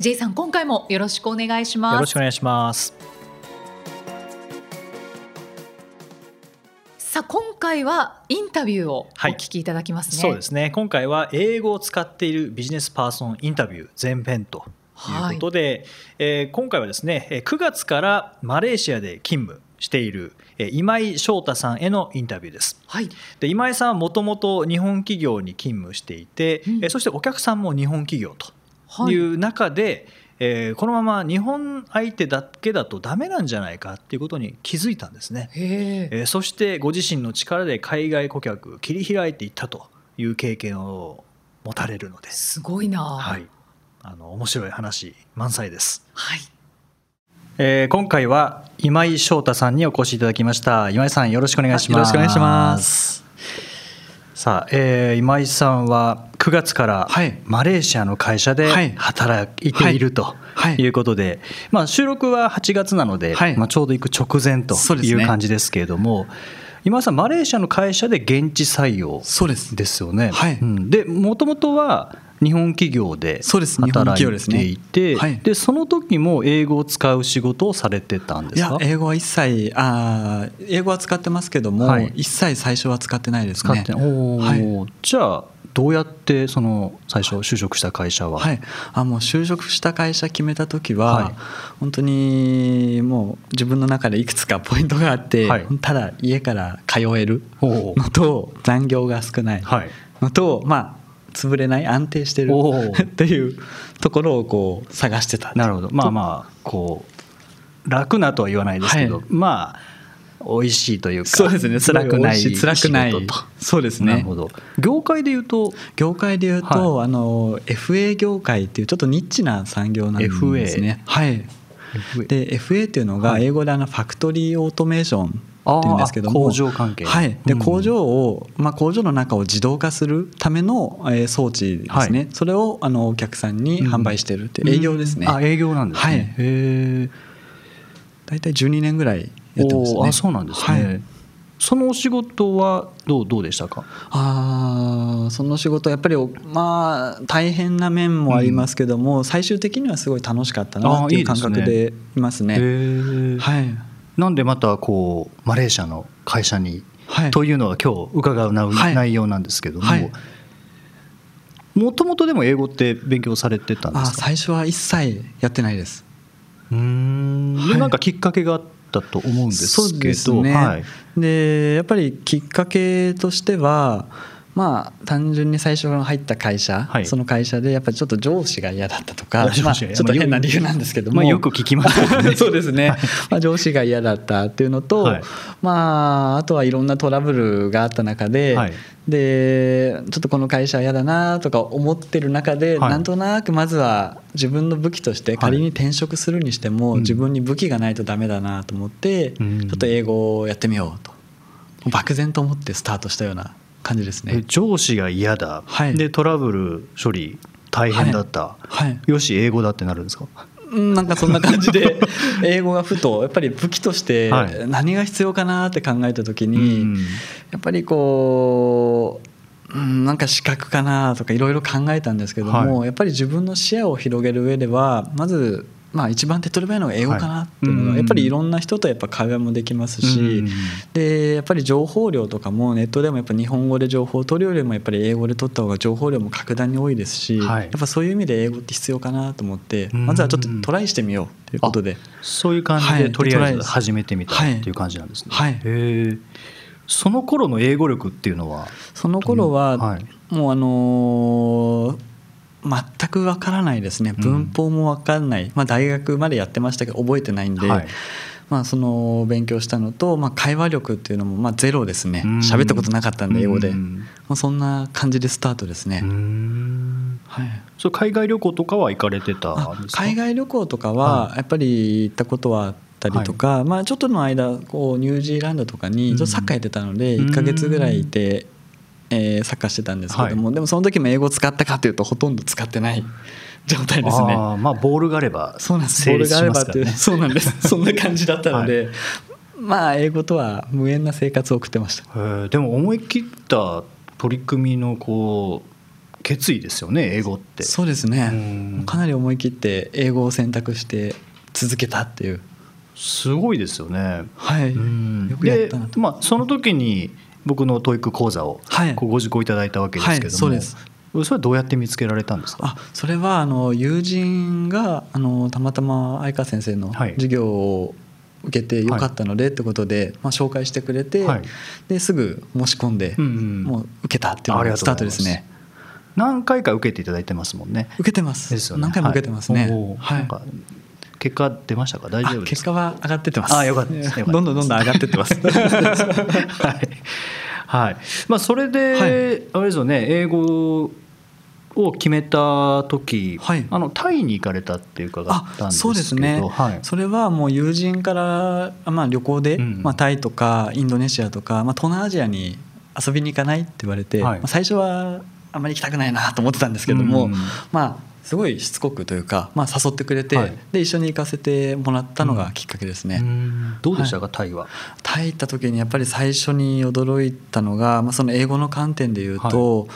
J さん今回もよろしくお願いします。よろしくお願いします。さあ今回はインタビューをお聞きい。ただきますね、はい、そうですね。今回は英語を使っているビジネスパーソンインタビュー前編ということで、はい、えー、今回はですね9月からマレーシアで勤務している今井翔太さんへのインタビューです。はい、で今井さんはもともと日本企業に勤務していて、うん、そしてお客さんも日本企業とい。う中で、はい、えー、このまま日本相手だけだとダメなんじゃないかっていうことに気づいたんですね。えー、そしてご自身の力で海外顧客切り開いていったという経験を持たれるのです。ごいな、はい、あの面白い話満載です。はい。えー、今回は今井翔太さんにお越しいただきました。今井さんよろしくお願いします。よろしくお願いしますさあ、えー、今井さんは9月からマレーシアの会社で働いているとい。うことで、まあ、収録は8月なので、まあ、ちょうど行く直前という感じですけれども、今井さんマレーシアの会社で現地採用です。よね。はい。うん、でもともとは日本企業で働いていて、ね。はい、でその時も英語を使う仕事をされてたんですか？いや英語は一切あ英語は使ってますけども、はい、一切最初は使ってないですね。はい、じゃあどうやってその最初就職した会社は、はい、あもう就職した会社決めた時は、はい、本当にもう自分の中でいくつかポイントがあって、はい、ただ家から通えるのと残業が少ない。のと、まあ潰れない安定してる っていうところをこう探してた。なるほど。まあまあこう楽なとは言わないですけど、はい、まあ美味しいというかそうですね。辛くない辛くないそうですね。なるほど。業界でいうと業界でいうと、はい、あの FA 業界っていうちょっとニッチな産業なんですね。FA はい。で FA っていうのが英語であのファクトリーオートメーションっていうんですけども工場関係。はい、で工場を、まあ、工場の中を自動化するための、え装置ですね、はい、それをあのお客さんに販売してるって営業ですね、あ営業なんですね、はい、へえ大体12年ぐらいやってますね。あそうなんですね、はい。そのお仕事はどうどうでしたか？あその仕事やっぱりまあ大変な面もありますけども、うん、最終的にはすごい楽しかったなっていう感覚でいますね。いいすね。はいなんでまたこうマレーシアの会社に、はい、というのは今日伺う内容なんですけども、もともとでも英語って勉強されてたんですか？最初は一切やってないです。うん。なんかきっかけがあったと思うんですけど、ね。はい、でやっぱりきっかけとしてはまあ単純に最初入った会社、はい、その会社でやっぱりちょっと上司が嫌だったとか、まあ、ちょっと変な理由なんですけども、まあ、よく聞きますね。そうですね、まあ、上司が嫌だったっていうのと、はい、まああとはいろんなトラブルがあった中で、はい、でちょっとこの会社は嫌だなとか思ってる中で、はい、なんとなくまずは自分の武器として仮に転職するにしても、自分に武器がないとダメだなと思って、ちょっと英語をやってみようと。漠然と思ってスタートしたような感じですね。上司が嫌だ、はい、でトラブル処理大変だった、はい、よし英語だってなるんですか？なんかそんな感じで 英語がふとやっぱり武器として何が必要かなって考えた時に、やっぱりこうなんか資格かなとかいろいろ考えたんですけども、やっぱり自分の視野を広げる上ではまずまあ、一番手っ取り早いのが英語かなっていうのは、やっぱりいろんな人とやっぱ会話もできますし、でやっぱり情報量とかもネットでもやっぱ日本語で情報を取るよりもやっぱり英語で取った方が情報量も格段に多いですし、やっぱそういう意味で英語って必要かなと思って、まずはちょっとトライしてみようということで。そういう感じでとりあえず始めてみたっていう感じなんですね。はい、へその頃の英語力っていうのは？その頃は、もうあのー全くわからないですね。文法もわかんない、まあ、大学までやってましたけど覚えてないんで、はい、まあ、その勉強したのと、まあ、会話力っていうのもまあゼロですね。喋ったことなかったんで英語で、まあ、そんな感じでスタートですね。はい、それ海外旅行とかは行かれてた海外旅行とかはやっぱり行ったことはあったりとか、はい、まあ、ちょっとの間こうニュージーランドとかにちょっとサッカーやってたので1か月ぐらいいて、えー、サッカーしてたんですけども、はい、でもその時も英語使ったかというとほとんど使ってない。状態ですね。あまあボールがあれば、そうなんです。ボールがあればっていう、そうなんです。そんな感じだったので、まあ英語とは無縁な生活を送ってました。でも思い切った取り組みのこう決意ですよね英語ってそうですねかなり思い切って英語を選択して続けたっていうすごいですよねはいよくやったなとまあその時に僕の TOEIC 講座をご受講いただいたわけですけども、はい、そうですそれはどうやって見つけられたんですか？あそれはあの友人があのたまたま相川先生の授業を受けてよかったのでってことで、まあ、紹介してくれて、ですぐ申し込んで、もう受けたっていうのがスタートですね。何回か受けていただいてますもんね。受けてます。ですよね。何回も受けてますね。はい。結果出ましたか？大丈夫結果は上がってってます。あよかったです。どんどんどんどん上がってってます。はい。はい。まあそれで、はい、あれですよね英語を決めた時、はい、あのタイに行かれたって伺ったんですけどそうですね、はい、それはもう友人から、まあ、旅行で、うん、まあ、タイとかインドネシアとか、まあ、東南アジアに遊びに行かないって言われて、はい、まあ、最初はあんまり行きたくないなと思ってたんですけども、うん、まあすごいしつこくというか、まあ、誘ってくれて、はい、で一緒に行かせてもらったのがきっかけですね。うん、どうでしたか、はい、タイは？タイ行った時にやっぱり最初に驚いたのが、まあ、その英語の観点で言うと、はい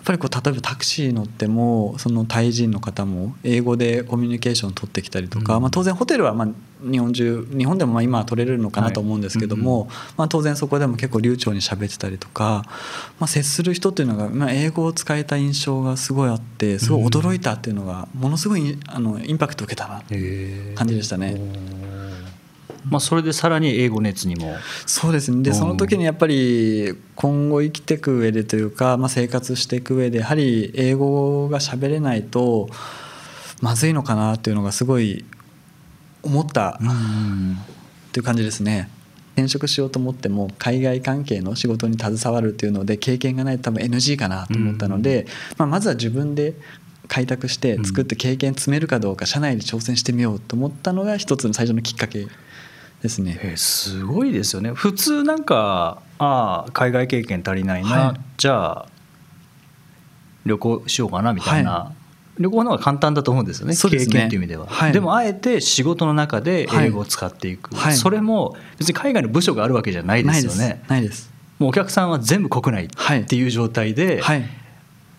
っぱりこう例えばタクシー乗ってもそのタイ人の方も英語でコミュニケーションを取ってきたりとか、うん、まあ、当然ホテルはまあ日本中日本でもまあ今は取れるのかなと思うんですけども、はいうん。まあ、当然そこでも結構流暢に喋ってたりとか、まあ、接する人っていうのが、まあ、英語を使えた印象がすごいあってすごい驚いたっていうのがものすごいあのインパクトを受けたな感じでしたね。まあ、それでさらに英語熱にも。そうですね。でその時にやっぱり今後生きていく上でというか、まあ、生活していく上でやはり英語が喋れないとまずいのかなっていうのがすごい思ったっていう感じですね。転職しようと思っても海外関係の仕事に携わるっていうので経験がないと多分 NG かなと思ったので、まあ、まずは自分で開拓して作って経験積めるかどうか社内で挑戦してみようと思ったのが一つの最初のきっかけですね、えー、すごいですよね。普通なんかああ海外経験足りないな、はい、じゃあ旅行しようかなみたいな、はい、旅行の方が簡単だと思うんですよね、ね、経験っていう意味では、はい、でもあえて仕事の中で英語を使っていく、それも別に海外の部署があるわけじゃないですよね。ないです。もうお客さんは全部国内っていう状態で、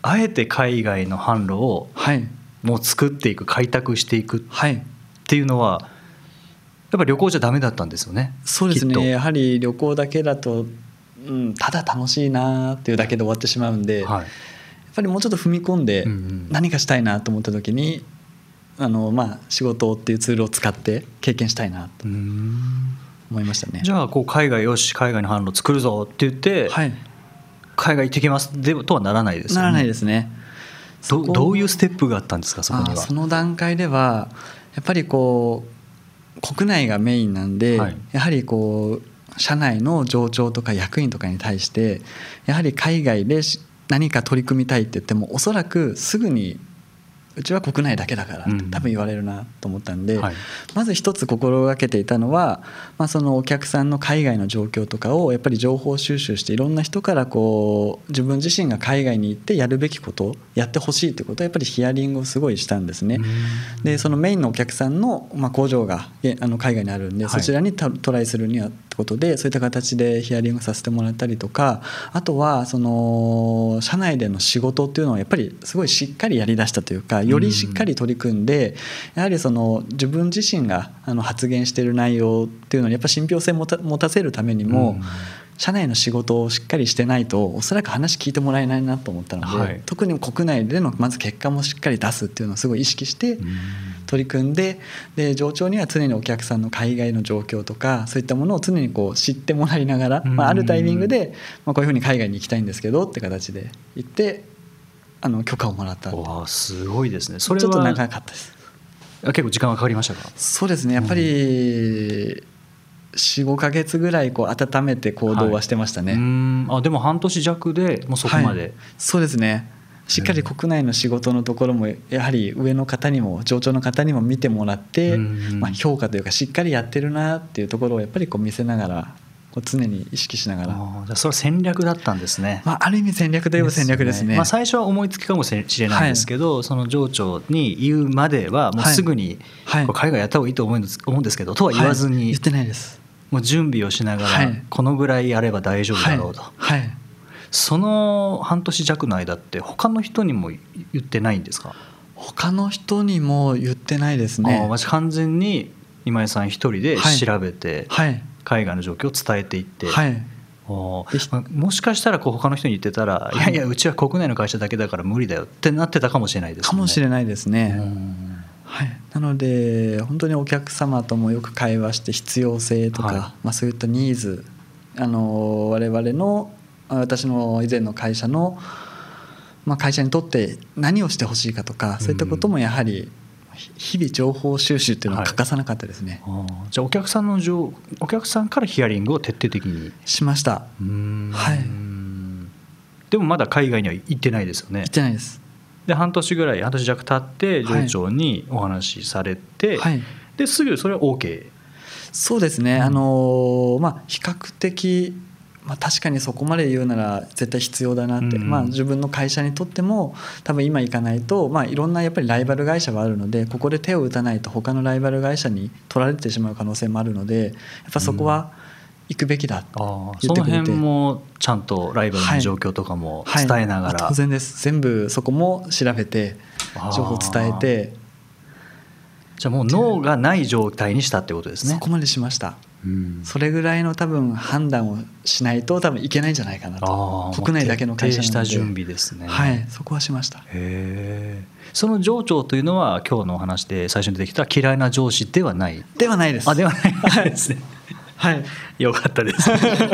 あえて海外の販路をもう作っていく開拓していくっていうのは、やっぱり旅行じゃダメだったんですよねそうですね。やはり旅行だけだと、うん、ただ楽しいなっていうだけで終わってしまうんで、はい、やっぱりもうちょっと踏み込んで何かしたいなと思った時に、あのまあ、仕事っていうツールを使って経験したいなと思いましたね。じゃあこう海外よし海外の販路作るぞって言って、はい、海外行ってきますでとはならないですね。ならないですね。どどういうステップがあったんですかそこには？その段階ではやっぱりこう国内がメインなんで、はい、やはりこう社内の上長とか役員とかに対してやはり海外で何か取り組みたいって言ってもおそらくすぐにうちは国内だけだから多分言われるなと思ったんで、うんはい、まず一つ心がけていたのは、まあ、そのお客さんの海外の状況とかをやっぱり情報収集していろんな人からこう自分自身が海外に行ってやるべきことやってほしいってことはやっぱりヒアリングをすごいしたんですね。でそのメインのお客さんの、まあ、工場があの海外にあるんで、そちらにトライするにはってことでそういった形でヒアリングさせてもらったりとかあとはその社内での仕事っていうのをやっぱりすごいしっかりやりだしたというかよりしっかり取り組んでやはりその自分自身があの発言している内容っていうのにやっぱ信憑性を持たせるためにも、社内の仕事をしっかりしてないとおそらく話聞いてもらえないなと思ったので、はい、特に国内でのまず結果もしっかり出すっていうのをすごい意識して取り組んでで上長には常にお客さんの海外の状況とかそういったものを常にこう知ってもらいながら、まあ、あるタイミングで、まあ、こういうふうに海外に行きたいんですけどって形で行ってあの許可をもらった。わすごいですね。それちょっと長かったです。結構時間がかかりましたか？そうですね。やっぱり、45か月ぐらいこう温めて行動はしてましたね、はい、あでも半年弱でもうそこまで、はい、そうですね。しっかり国内の仕事のところもやはり上の方にも上長の方にも見てもらって、まあ、評価というかしっかりやってるなっていうところをやっぱりこう見せながら常に意識しながら。じゃそれは戦略だったんですね、まあ、ある意味戦略といえば戦略ですね、ね、まあ、最初は思いつきかもしれないんですけど、はい、その情緒に言うまではもうすぐに、はい、海外やった方がいいと思うんです思うんですけどとは言わずに、はい、言ってないです。もう準備をしながら、このぐらいやれば大丈夫だろうと、はい。その半年弱の間って他の人にも言ってないんですか？他の人にも言ってないですね。完全に今井さん一人で調べて、はい、海外の状況を伝えていって、はい、もしかしたらこう他の人に言ってたら、はい、いやいやうちは国内の会社だけだから無理だよってなってたかもしれないですね。かもしれないですね。はい、なので本当にお客様ともよく会話して必要性とか、はい、まあ、そういったニーズあの我々の私の以前の会社の、まあ、会社にとって何をしてほしいかとかそういったこともやはり日々情報収集っていうのは欠かさなかったですね、はい、じゃあお客さんの情お客さんからヒアリングを徹底的に。しました。はい。でもまだ海外には行ってないですよね。行ってないです。で半年ぐらい半年弱経って上長にお話しされて、はい、ですぐそれは OK そうですね、うん、あのまあ比較的まあ、確かにそこまで言うなら絶対必要だなって、うん、まあ、自分の会社にとっても多分今行かないと、まあ、いろんなやっぱりライバル会社があるのでここで手を打たないと他のライバル会社に取られてしまう可能性もあるのでやっぱそこは行くべきだって言ってくれて、うん、その辺もちゃんとライバルの状況とかも伝えながら、はいはい、当然です。全部そこも調べて情報伝えて。じゃあもう脳がない状態にしたってことですね。そこまでしましたそれぐらいの多分判断をしないと多分いけないんじゃないかなと。国内だけの会社なので。準備ですね。はいそこはしました。へその上長というのは今日のお話で最初に出てきた嫌いな上司ではない？ではないです。あではないですね。はい、よかったです。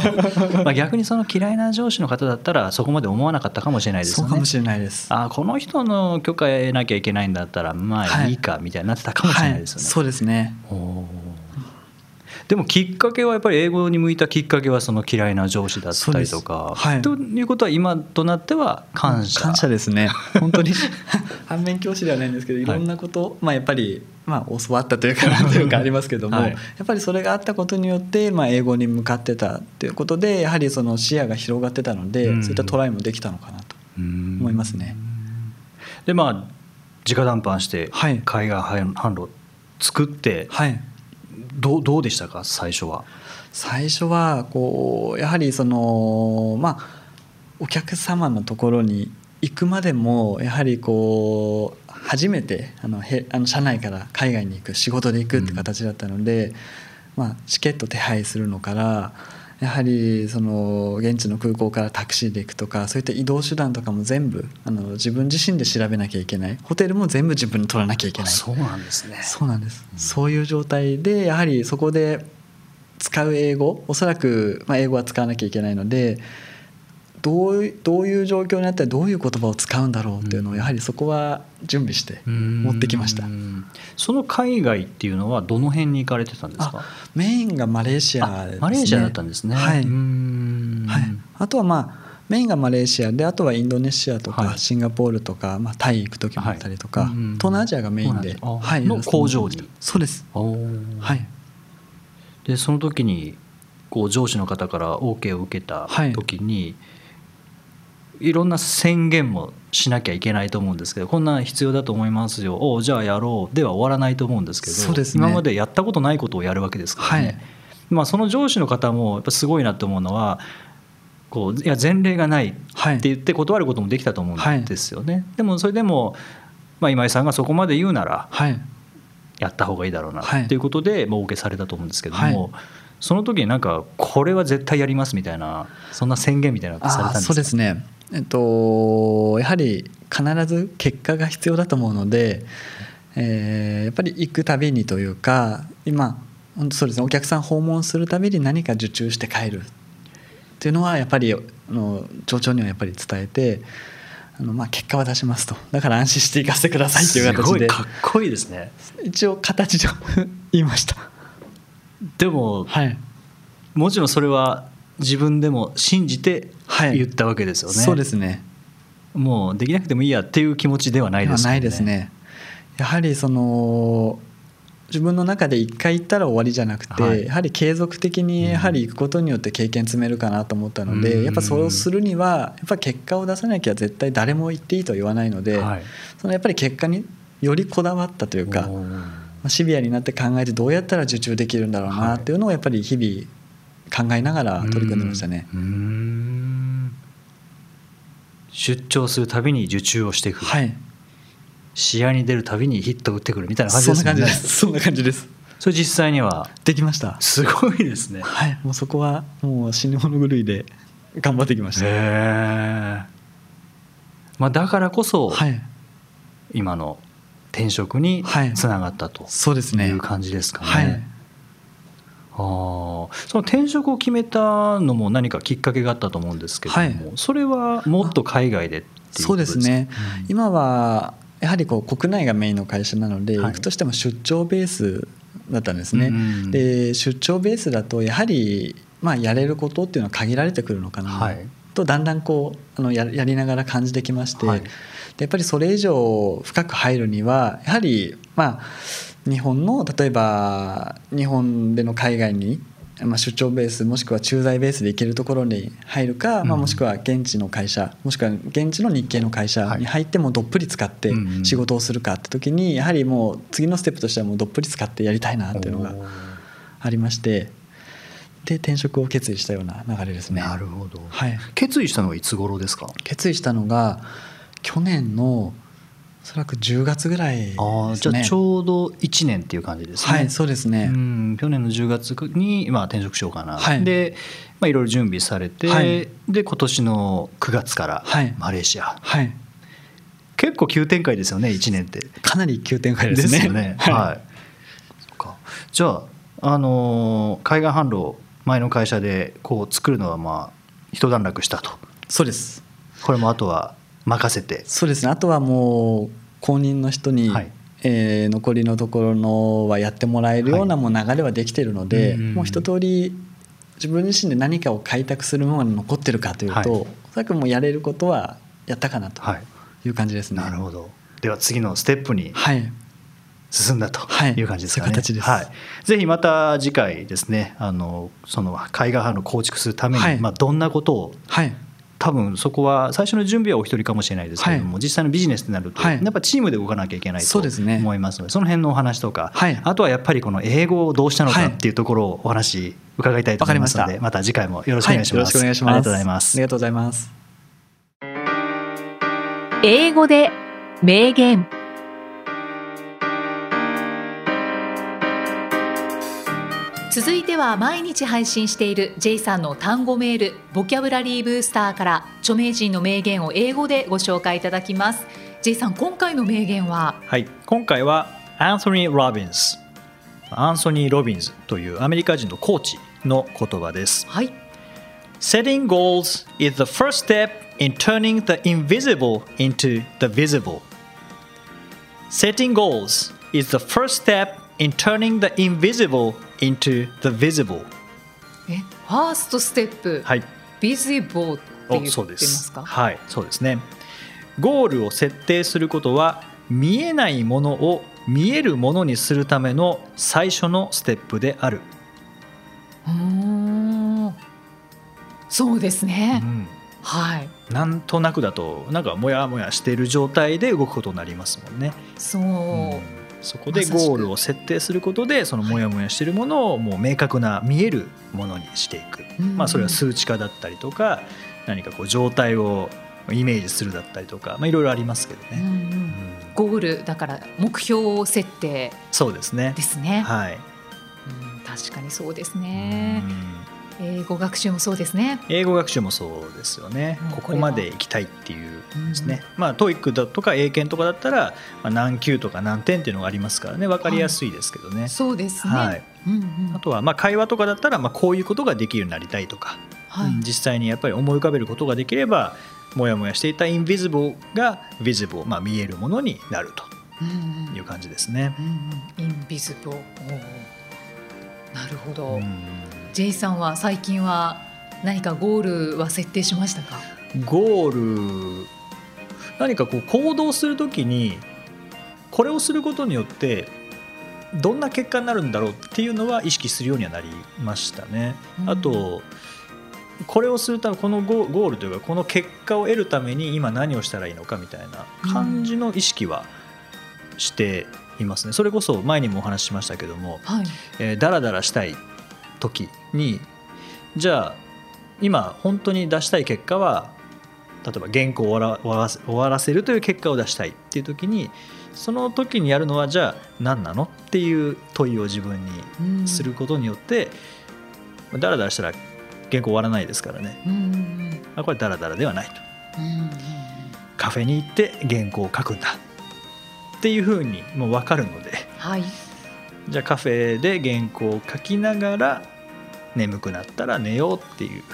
まあ逆にその嫌いな上司の方だったらそこまで思わなかったかもしれないですよね。そうかもしれないです。あこの人の許可得なきゃいけないんだったらまあい。いかみたいになってたかもしれないですよね。はい。はい、そうですね。でもきっかけはやっぱり英語に向いたきっかけはその嫌いな上司だったりとか、はい、ということは今となっては感謝。感謝ですね。本当に。反面教師ではないんですけどい。ろんなこと、はい、まあやっぱりまあ教わったというかなんというかありますけども、はい、やっぱりそれがあったことによってまあ英語に向かってたということでやはりその視野が広がってたので、うん、そういったトライもできたのかなと思いますね。でまあ直談判して海外販路作って、はいどうどうでしたか？最初は。最初はこうやはりそのまあお客様のところに行くまでもやはりこう初めてあのへあの社内から海外に行く仕事で行くって形だったので、うん、まあ、チケット手配するのからやはりその現地の空港からタクシーで行くとかそういった移動手段とかも全部あの自分自身で調べなきゃいけない。ホテルも全部自分に取らなきゃいけない。そうなんですね。そうなんです、うん、そういう状態でやはりそこで使う英語おそらく、まあ、英語は使わなきゃいけないのでどうどういう状況になったらどういう言葉を使うんだろうっていうのをやはりそこは準備して持ってきました。その海外っていうのはどの辺に行かれてたんですか？メインがマレーシア、ね、マレーシアだったんですね。はい、はい、あとはまあメインがマレーシアであとはインドネシアとかシンガポールとか、まあ、タイ行く時もあったりとか、はい、東南アジアがメインで、はい、の工場に。そうです。はい。でその時にこう上司の方から OK を受けた時に、はいいろんな宣言もしなきゃいけないと思うんですけどこんな必要だと思いますよ。おじゃあやろう。では終わらないと思うんですけどそうです、ね、今までやったことないことをやるわけですからね、はい、まあ、その上司の方もやっぱすごいなと思うのはこういや前例がないって言って断ることもできたと思うんですよね。はい、でもそれでも、まあ、今井さんがそこまで言うなら、やった方がいいだろうなってい。うことで、もうお受けされたと思うんですけども。その時になんかこれは絶対やりますみたいなそんな宣言みたいなのされたんですか？そうですねえっと、やはり必ず結果が必要だと思うので、えー、やっぱり行くたびにというか今本当そうですねお客さん訪問するたびに何か受注して帰る。っていうのはやっぱりあの町長にはやっぱり伝えてあのまあ結果は出しますと。だから安心して行かせてくださいっていう形で。かっこいいですね。一応形で 言いました。でも、はい、もちろんそれは自分でも信じて言ったわけですよね、はい、そうですね。もうできなくてもいいやっていう気持ちではないですね。ないですね。やはりその自分の中で1回行ったら終わりじゃなくて、はい、やはり継続的にやはり行くことによって経験積めるかなと思ったので、うん、やっぱそうするにはやっぱ結果を出さなきゃ絶対誰も行っていいとは言わないので、はい、そのやっぱり結果によりこだわったというかシビアになって考えてどうやったら受注できるんだろうなっていうのをやっぱり日々考えながら取り組んでましたね。出張するたびに受注をしていく、はい、試合に出るたびにヒット打ってくるみたいな感じですね。そんな感じです。それ実際にはできました。すごいですね。はい。もうそこはもう死に物狂いで頑張ってきました。まあ、だからこそ、はい、今の転職につながったと、はい、そうですね。いう感じですかね、はい、あその転職を決めたのも何かきっかけがあったと思うんですけれども、はい、それはもっと海外でそうですね、うん、今はやはりこう国内がメインの会社なので、はい、行くとしても出張ベースだったんですね。うん、で出張ベースだとやはり、まあ、やれることっていうのは限られてくるのかな、はい、とだんだんこうあのややりながら感じてきまして、はい、でやっぱりそれ以上深く入るにはやはりまあ日本の例えば日本での海外にまあ、出張ベースもしくは駐在ベースで行けるところに入るか、まあ、もしくは現地の会社もしくは現地の日系の会社に入ってもどっぷり使って仕事をするかって時にやはりもう次のステップとしてはもうどっぷり使ってやりたいなっていうのがありましてで転職を決意したような流れですね。なるほど、はい、決意したのはいつ頃ですか？決意したのが去年のおそらく10月ぐらい、ね、あじゃあちょうど1年っていう感じですね。はいそうですね。うん去年の10月に、まあ、転職しようかな、はい、で、まあ、いろいろ準備されて、はい、で今年の9月からマレーシア、はい、結構急展開ですよね1年って。かなり急展開ですね。ですよね。はい。じゃあ、あの海岸販路前の会社でこう作るのはまあ一段落したと。そうです。これもあとは任せて。そうですね。あとはもう公認の人に、はい、えー、残りのところのはやってもらえるようなもう流れはできてるので、はい、もう一通り自分自身で何かを開拓するものが残ってるかというと、はい、おそらくもうやれることはやったかなとい。う感じですね。なるほど。では次のステップに進んだとい。う感じですかね。はい、ぜひまた次回ですねあのその海外派の構築するために、まあ、どんなことを多分そこは最初の準備はお一人かもしれないですけれども、はい、実際のビジネスになると、やっぱチームで動かなきゃいけないと思いますのでその辺のお話とか、はい、あとはやっぱりこの英語をどうしたのかってい。うところをお話伺いたいと思いますのでまた。次回もよろしくお願いします。よろしくお願いします。ありがとうございます。ありがとうございます。英語で名言続いては毎日配信している J さんの単語メールボキャブラリーブースターから著名人の名言を英語でご紹介いただきます J さん今回の名言ははい今回はアンソニー・ロビンスアンソニー・ロビンズというアメリカ人のコーチの言葉ですはい Setting goals is the first step in turning the invisible into the visible Setting goals is the first step in turning the invisible into the visible. えファーストステップ、はい、visible って言ってますか？はいそうですね。ゴールを設定することは見えないものを見えるものにするための最初のステップである。うん。そうですね、うん、はい。なんとなくだとなんかモヤモヤしている状態で動くことになりますもんね。そう、うんそこでゴールを設定することでそのモヤモヤしているものをもう明確な見えるものにしていく、まあ、それは数値化だったりとか何かこう状態をイメージするだったりとか、まあ、いろいろありますけどね、うんうん、ゴールだから目標設定。そうですね。ですね。はい、うん、確かにそうですね、英語学習もそうですね。英語学習もそうですよね、ここまで行きたいっていうですね、うん、まあ TOEIC だとか英検とかだったら、まあ、何級とか何点っていうのがありますからね。分かりやすいですけどね、はい、そうですね、はい。うんうん、あとはまあ会話とかだったらまあこういうことができるようになりたいとか、はい、実際にやっぱり思い浮かべることができればもやもやしていたインビジブルがビジブル、まあ、見えるものになるという感じですね。うんうん、インビジブルなるほど、うん J さんは最近は何かゴールは設定しましたか？ゴール何かこう行動する時にこれをすることによってどんな結果になるんだろうっていうのは意識するようにはなりましたね。あとこれをするためこのゴールというかこの結果を得るために今何をしたらいいのかみたいな感じの意識はしていますね。それこそ前にもお話ししましたけども、はいえー、だらだらしたい時にじゃあ今本当に出したい結果は例えば原稿を終わら終わらせるという結果を出したいっていう時にその時にやるのはじゃあ何なのっていう問いを自分にすることによって、うん、だらだらしたら原稿終わらないですからね、うん、あこれだらだらではないと、うん、カフェに行って原稿を書くんだっていうふうにもう分かるので、はい、じゃあカフェで原稿を書きながら眠くなったら寝ようっていう。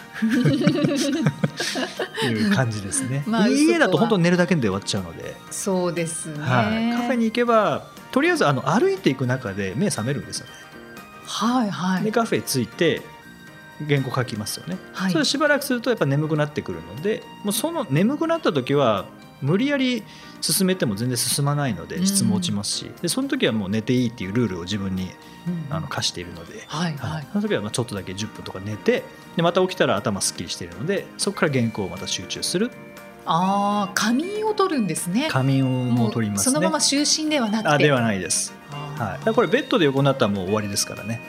いう感じですね、まあ、家だと本当寝るだけで終わっちゃうので。そうですね、はい、カフェに行けばとりあえずあの歩いていく中で目覚めるんですよね。はいはい。でカフェ着いて原稿書きますよね、はい、それしばらくするとやっぱ眠くなってくるのでもうその眠くなった時は無理やり進めても全然進まないので質も落ちますし、でその時はもう寝ていいっていうルールを自分にあの課しているので、はいはい、その時はまあちょっとだけ10分とか寝てでまた起きたら頭すっきりしているのでそこから原稿をまた集中する。ああ仮眠を取るんですね。仮眠を取ります、ね、そのまま就寝ではなくて。あではないです。はい、これベッドで横になったらもう終わりですからね。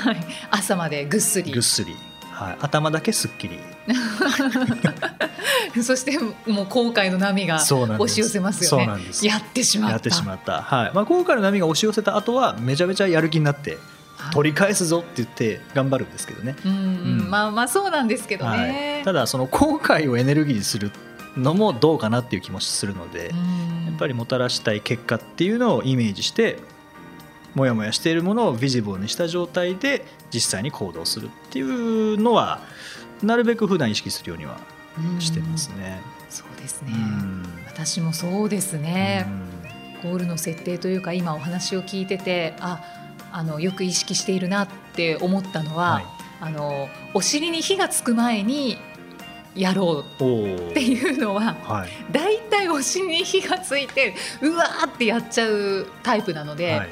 朝までぐっすり。ぐっすりはい、頭だけすっきりそしてもう後悔の波が押し寄せますよね。やってしまった。やってしまった、はい。まあ、後悔の波が押し寄せた後はめちゃめちゃやる気になって取り返すぞって言って頑張るんですけどね、うん、うん、まあまあそうなんですけどね、はい、ただその後悔をエネルギーにするのもどうかなっていう気もするので、やっぱりもたらしたい結果っていうのをイメージしてモヤモヤしているものをビジブルにした状態で実際に行動するっていうのはなるべく普段意識するようにはしてますね。うそうですね、私もそうですね、ゴールの設定というか今お話を聞いててああのよく意識しているなって思ったのは、はい、あのお尻に火がつく前にやろう。っていうのは、はい、だいたいお尻に火がついてうわーってやっちゃうタイプなので、はい、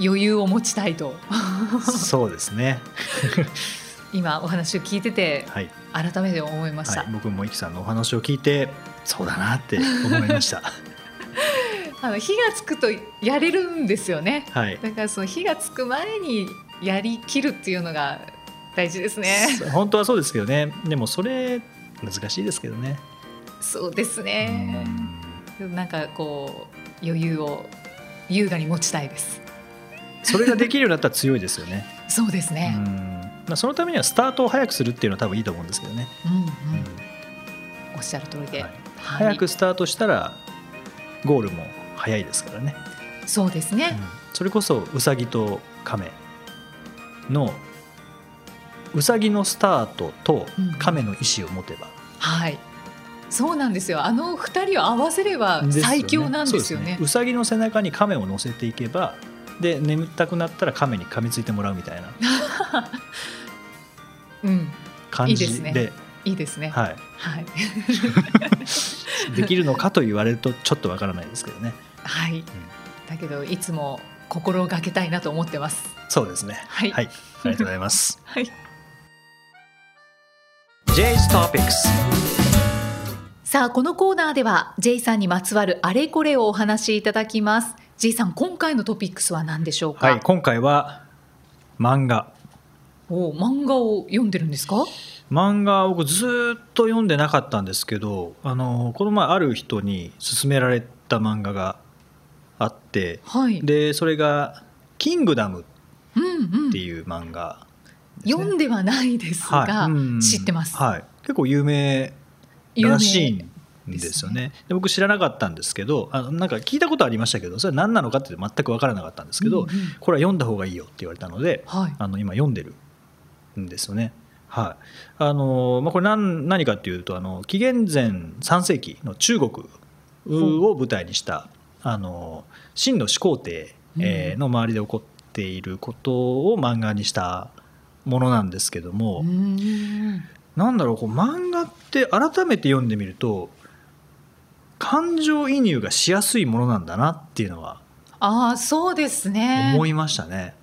余裕を持ちたいと。そうですね。今お話を聞いてて、はい、改めて思いました、はい、僕もいきさんのお話を聞いてそうだなって思いました。あの火がつくとやれるんですよね、はい、だからその火がつく前にやりきるっていうのが大事ですね。本当はそうですけどね。でもそれ難しいですけどね。そうですね。なんかこう余裕を優雅に持ちたいですそれができるようになったら強いですよね。そうですね。まあそのためにはスタートを早くするっていうのは多分いいと思うんですけどね。うんうん、おっしゃる通りで、はい、早くスタートしたらゴールも早いですからね。そうですね。うん、それこそウサギと亀のウサギのスタートと亀の意思を持てば、うん、はい。そうなんですよ。あの二人を合わせれば最強なんですよね、ね、うさぎの背中に亀を乗せていけばで眠たくなったら亀に噛みついてもらうみたいな 感じで。いいですね。はい。はい。できるのかと言われるとちょっとわからないですけどね。はい。うん、だけどいつも心がけたいなと思ってます。そうですね。はい。はい、ありがとうございます。はい。J's Topics。さあこのコーナーでは J さんにまつわるあれこれをお話しいただきます。J さん今回のトピックスは何でしょうか、はい、今回は漫画。お漫画を読んでるんですか？漫画を僕ずっと読んでなかったんですけどあのこの前ある人に勧められた漫画があって、はい、でそれが「キングダム」っていう漫画、ねうんうん、読んではないですが、はい、知ってます、はい、結構有名らしいんですよね。で僕知らなかったんですけどあのなんか聞いたことありましたけどそれは何なのかって全く分からなかったんですけど、うんうん、これは読んだ方がいいよって言われたので、はい、あの今読んでるんですよね。はいあのまあ、これ何何かっていうとあの紀元前3世紀の中国を舞台にしたあの秦の始皇帝、えー、の周りで起こっていることを漫画にしたものなんですけども、なんだろうこう漫画って改めて読んでみると感情移入がしやすいものなんだなっていうのはああそうですね思いましたね。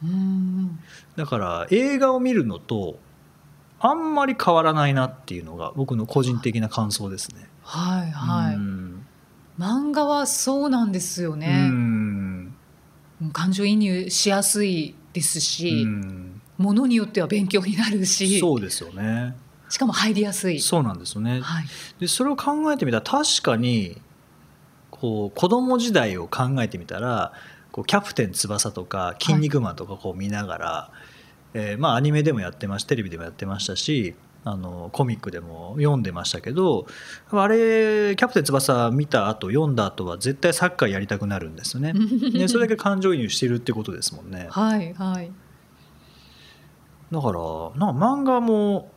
だから映画を見るのとあんまり変わらないなっていうのが僕の個人的な感想ですね。はいはい。漫画はそうなんですよね。感情移入しやすいですし、ものによっては勉強になるし。そうですよね。しかも入りやすい。そうなんですよね。はい、でそれを考えてみたら確かにこう子供時代を考えてみたらこうキャプテン翼とか「筋肉マン」とかこう見ながら、はい、えー、まあ、アニメでもやってましたテレビでもやってましたしあのコミックでも読んでましたけどあれキャプテン翼見た後読んだ後は絶対サッカーやりたくなるんですよね。でそれだけ感情移入してるってことですもんね。はいはい、だからな漫画も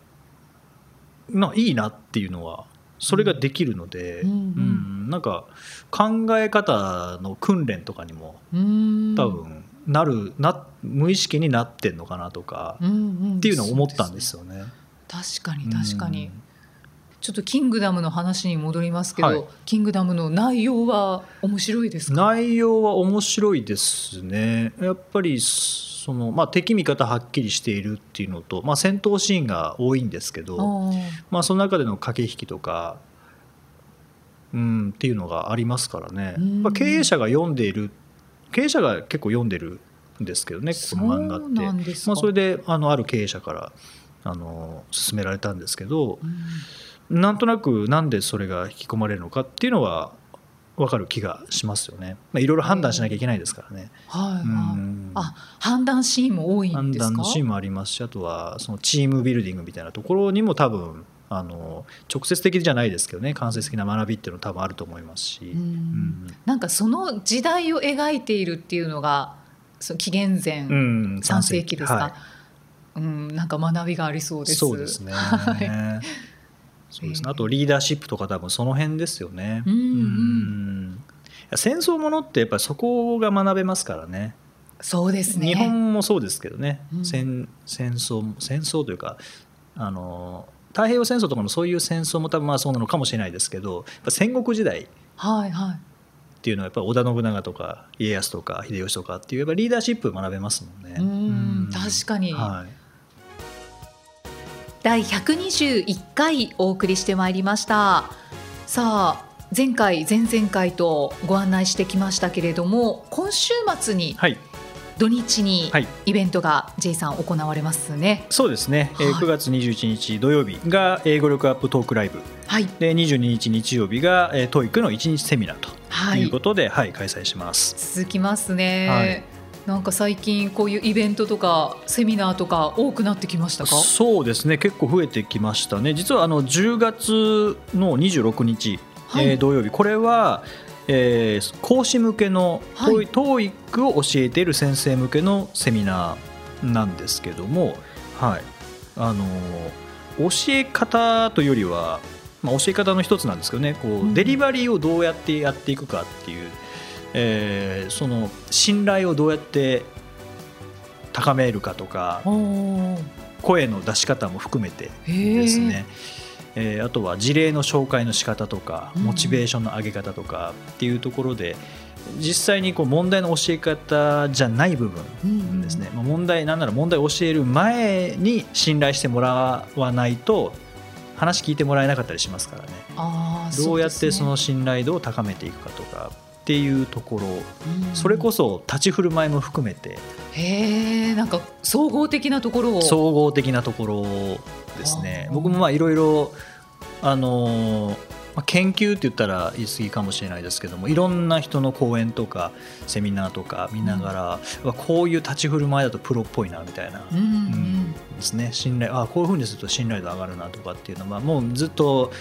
ないいなっていうのはそれができるので、うん、うん、なんか考え方の訓練とかにも多分なるな無意識になってんのかなとか、っていうのを思ったんですよね。確かに確かに、ちょっと「キングダム」の話に戻りますけど、はい、キングダムの内容は面白いですか？内容は面白いですね。やっぱりその、まあ、敵味方はっきりしているっていうのと、まあ、戦闘シーンが多いんですけど、まあ、その中での駆け引きとか、うん、っていうのがありますからね、まあ、経営者が読んでいる経営者が結構読んでるんですけどねこの漫画って。まあ、それであのある経営者からあの勧められたんですけど、うん、なんとなくなんでそれが引き込まれるのかっていうのは分かる気がしますよね。まあ、いろいろ判断しなきゃいけないですからね。はいはい。あ、判断シーンも多い判断シーンもありますし、あとはそのチームビルディングみたいなところにも多分あの直接的じゃないですけどね間接的な学びっていうの多分あると思いますし、うん、なんかその時代を描いているっていうのがその紀元前3世紀ですか、はい、うん、なんか学びがありそうです。そうですね、はいそうですね、あとリーダーシップとか多分その辺ですよね。うん、うん、戦争ものってやっぱりそこが学べますからね。そうですね。日本もそうですけどね、うん、戦戦争戦争というかあの太平洋戦争とかのそういう戦争も多分まあそうなのかもしれないですけど戦国時代っていうのはやっぱり織田信長とか家康とか秀吉とかっていうやっぱリーダーシップ学べますもんね。うん確かに、はい第121回お送りしてまいりましたさあ前回前々回とご案内してきましたけれども今週末に、土日にイベントが J さん行われますね。そうですね。はい、9月21日土曜日が英語力アップトークライブ。はい。で22日日曜日が TOEIC の1日セミナーということで、はい、はい、開催します。続きますね。はいなんか最近こういうイベントとかセミナーとか多くなってきましたか？そうですね結構増えてきましたね。実はあの10月の26日、はい、えー、土曜日。これは、えー、講師向けの、はい、TOEIC を教えている先生向けのセミナーなんですけども、はい、あの教え方というよりは、まあ、教え方の一つなんですけどね。こう、うん、デリバリーをどうやってやっていくかっていうえー、その信頼をどうやって高めるかとか声の出し方も含めてですね、えー、あとは事例の紹介の仕方とかモチベーションの上げ方とかっていうところで、実際にこう問題の教え方じゃない部分ですね、うんうん、問題なんなら問題を教える前に信頼してもらわないと話聞いてもらえなかったりしますからね。どうやってその信頼度を高めていくかとかっていうところ、それこそ立ち振る舞いも含めて。へえんか総合的なところを。総合的なところですね。僕もまあいろいろあのまあ、研究って言ったら言い過ぎかもしれないですけどもいろんな人の講演とかセミナーとか見ながら、うん、こういう立ち振る舞いだとプロっぽいなみたいな、うん、うん、ですね。信頼あこういうふうにすると信頼度上がるなとかっていうのはもうずっと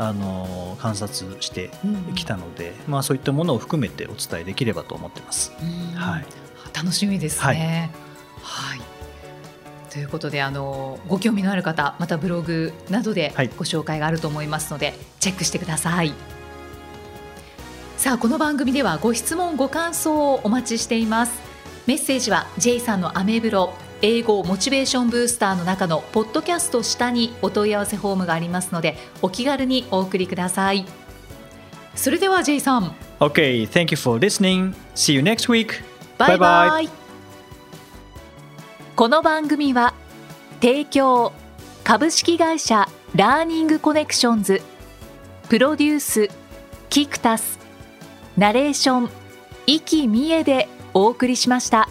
あの観察してきたので、うん、まあ、そういったものを含めてお伝えできればと思ってます。はい、楽しみですね、はい、はいということであのご興味のある方またブログなどでご紹介があると思いますので、はい、チェックしてください。さあこの番組ではご質問ご感想をお待ちしています。メッセージは J さんのアメブロ英語モチベーションブースターの中のポッドキャスト下にお問い合わせフォームがありますのでお気軽にお送りください。それでは J さん。OK thank you for listening. See you next week. バイバイこの番組は提供株式会社ラーニングコネクションズプロデュースキクタスナレーション生きみえでお送りしました。